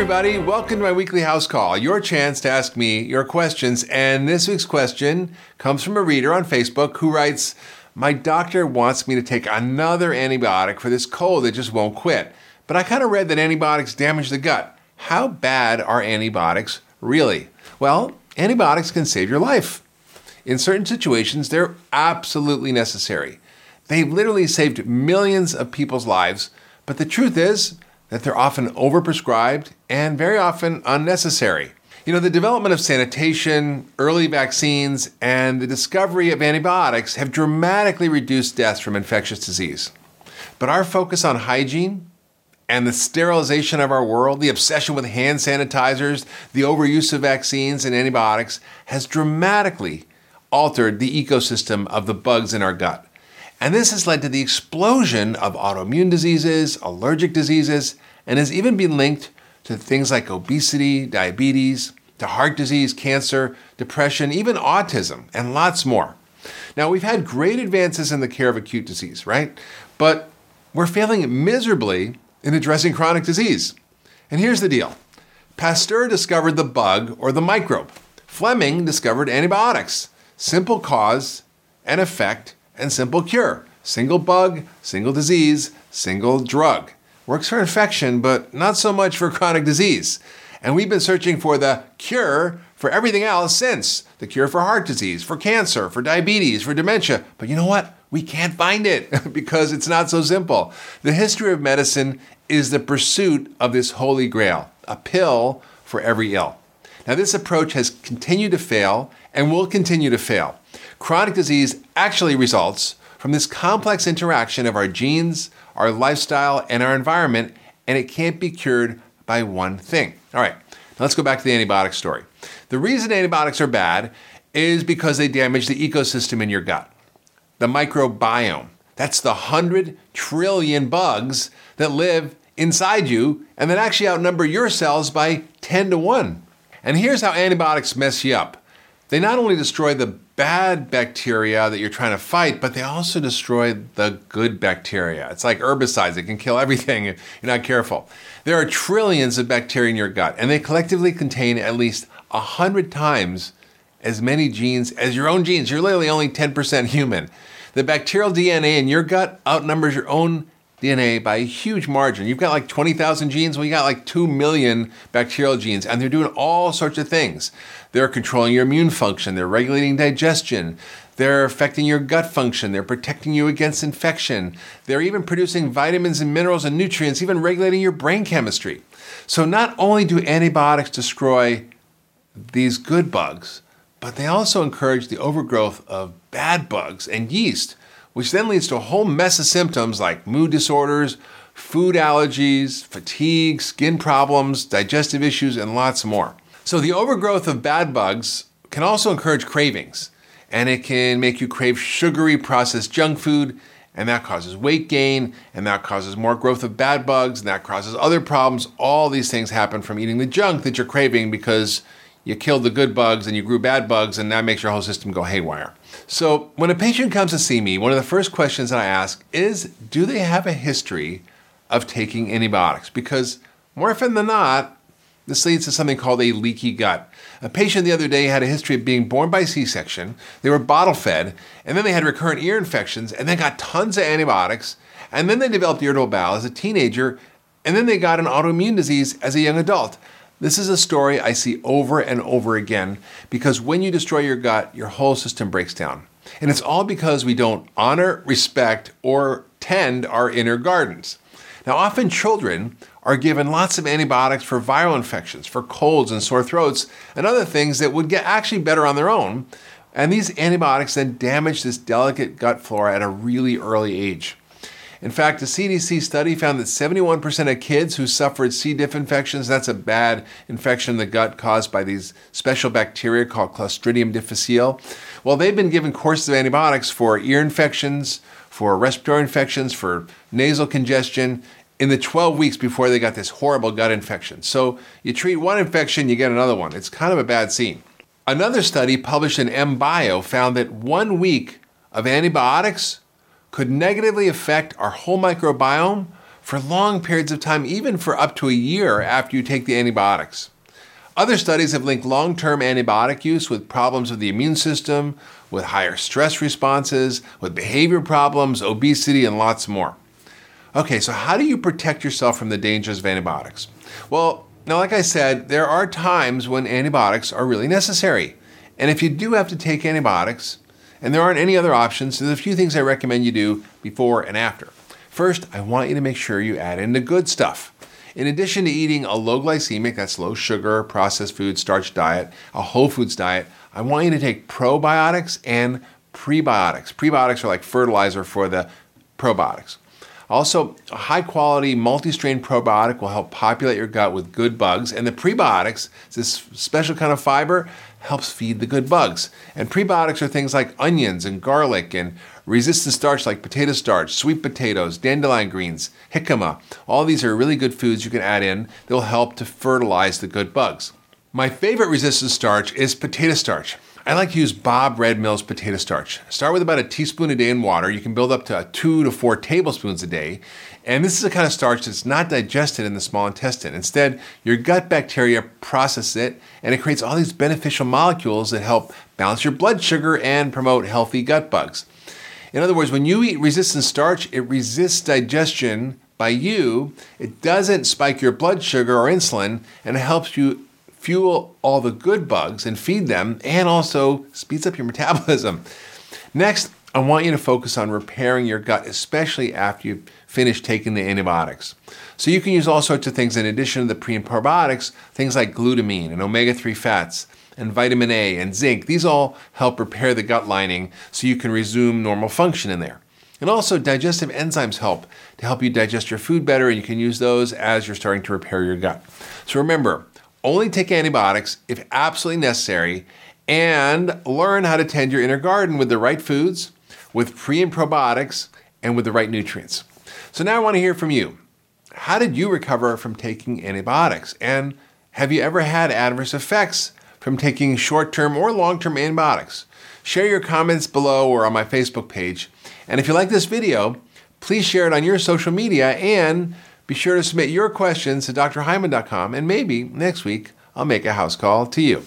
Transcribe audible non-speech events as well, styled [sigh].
everybody. Welcome to my weekly house call, your chance to ask me your questions. And this week's question comes from a reader on Facebook who writes My doctor wants me to take another antibiotic for this cold that just won't quit. But I kind of read that antibiotics damage the gut. How bad are antibiotics really? Well, antibiotics can save your life. In certain situations, they're absolutely necessary. They've literally saved millions of people's lives, but the truth is, that they're often overprescribed and very often unnecessary. You know, the development of sanitation, early vaccines, and the discovery of antibiotics have dramatically reduced deaths from infectious disease. But our focus on hygiene and the sterilization of our world, the obsession with hand sanitizers, the overuse of vaccines and antibiotics has dramatically altered the ecosystem of the bugs in our gut. And this has led to the explosion of autoimmune diseases, allergic diseases, and has even been linked to things like obesity, diabetes, to heart disease, cancer, depression, even autism, and lots more. Now, we've had great advances in the care of acute disease, right? But we're failing miserably in addressing chronic disease. And here's the deal Pasteur discovered the bug or the microbe. Fleming discovered antibiotics. Simple cause and effect and simple cure. Single bug, single disease, single drug. Works for infection, but not so much for chronic disease. And we've been searching for the cure for everything else since the cure for heart disease, for cancer, for diabetes, for dementia. But you know what? We can't find it [laughs] because it's not so simple. The history of medicine is the pursuit of this holy grail, a pill for every ill. Now, this approach has continued to fail and will continue to fail. Chronic disease actually results from this complex interaction of our genes, our lifestyle, and our environment, and it can't be cured by one thing. All right, now let's go back to the antibiotic story. The reason antibiotics are bad is because they damage the ecosystem in your gut, the microbiome. That's the 100 trillion bugs that live inside you and that actually outnumber your cells by 10 to 1. And here's how antibiotics mess you up they not only destroy the bad bacteria that you're trying to fight, but they also destroy the good bacteria. It's like herbicides, it can kill everything if you're not careful. There are trillions of bacteria in your gut, and they collectively contain at least 100 times as many genes as your own genes. You're literally only 10% human. The bacterial DNA in your gut outnumbers your own DNA by a huge margin. You've got like 20,000 genes, well, you got like 2 million bacterial genes, and they're doing all sorts of things. They're controlling your immune function, they're regulating digestion, they're affecting your gut function, they're protecting you against infection, they're even producing vitamins and minerals and nutrients, even regulating your brain chemistry. So, not only do antibiotics destroy these good bugs, but they also encourage the overgrowth of bad bugs and yeast which then leads to a whole mess of symptoms like mood disorders, food allergies, fatigue, skin problems, digestive issues, and lots more. So, the overgrowth of bad bugs can also encourage cravings, and it can make you crave sugary processed junk food, and that causes weight gain, and that causes more growth of bad bugs, and that causes other problems. All these things happen from eating the junk that you're craving because you killed the good bugs and you grew bad bugs, and that makes your whole system go haywire. So, when a patient comes to see me, one of the first questions that I ask is Do they have a history of taking antibiotics? Because more often than not, this leads to something called a leaky gut. A patient the other day had a history of being born by C section, they were bottle fed, and then they had recurrent ear infections, and then got tons of antibiotics, and then they developed irritable bowel as a teenager, and then they got an autoimmune disease as a young adult. This is a story I see over and over again because when you destroy your gut, your whole system breaks down. And it's all because we don't honor, respect, or tend our inner gardens. Now, often children are given lots of antibiotics for viral infections, for colds and sore throats, and other things that would get actually better on their own. And these antibiotics then damage this delicate gut flora at a really early age. In fact, a CDC study found that 71% of kids who suffered C. diff infections, that's a bad infection in the gut caused by these special bacteria called Clostridium difficile, well, they've been given courses of antibiotics for ear infections, for respiratory infections, for nasal congestion in the 12 weeks before they got this horrible gut infection. So you treat one infection, you get another one. It's kind of a bad scene. Another study published in MBio found that one week of antibiotics could negatively affect our whole microbiome for long periods of time, even for up to a year after you take the antibiotics. Other studies have linked long term antibiotic use with problems of the immune system, with higher stress responses, with behavior problems, obesity, and lots more. Okay, so how do you protect yourself from the dangers of antibiotics? Well, now, like I said, there are times when antibiotics are really necessary. And if you do have to take antibiotics, and there aren't any other options, so there's a few things I recommend you do before and after. First, I want you to make sure you add in the good stuff. In addition to eating a low glycemic, that's low sugar, processed food, starch diet, a whole foods diet, I want you to take probiotics and prebiotics. Prebiotics are like fertilizer for the probiotics. Also, a high quality multi strain probiotic will help populate your gut with good bugs, and the prebiotics, this special kind of fiber, helps feed the good bugs. And prebiotics are things like onions and garlic and resistant starch like potato starch, sweet potatoes, dandelion greens, jicama. All these are really good foods you can add in that will help to fertilize the good bugs. My favorite resistant starch is potato starch. I like to use Bob Red Mill's potato starch. Start with about a teaspoon a day in water. You can build up to two to four tablespoons a day. And this is a kind of starch that's not digested in the small intestine. Instead, your gut bacteria process it and it creates all these beneficial molecules that help balance your blood sugar and promote healthy gut bugs. In other words, when you eat resistant starch, it resists digestion by you. It doesn't spike your blood sugar or insulin, and it helps you fuel all the good bugs and feed them, and also speeds up your [laughs] metabolism. Next, I want you to focus on repairing your gut, especially after you've finished taking the antibiotics. So you can use all sorts of things in addition to the pre and probiotics, things like glutamine and omega 3 fats and vitamin A and zinc. These all help repair the gut lining so you can resume normal function in there. And also, digestive enzymes help to help you digest your food better, and you can use those as you're starting to repair your gut. So remember, only take antibiotics if absolutely necessary, and learn how to tend your inner garden with the right foods, with pre and probiotics, and with the right nutrients. So now I want to hear from you. How did you recover from taking antibiotics? And have you ever had adverse effects from taking short term or long term antibiotics? Share your comments below or on my Facebook page. And if you like this video, please share it on your social media and be sure to submit your questions to drhyman.com and maybe next week I'll make a house call to you.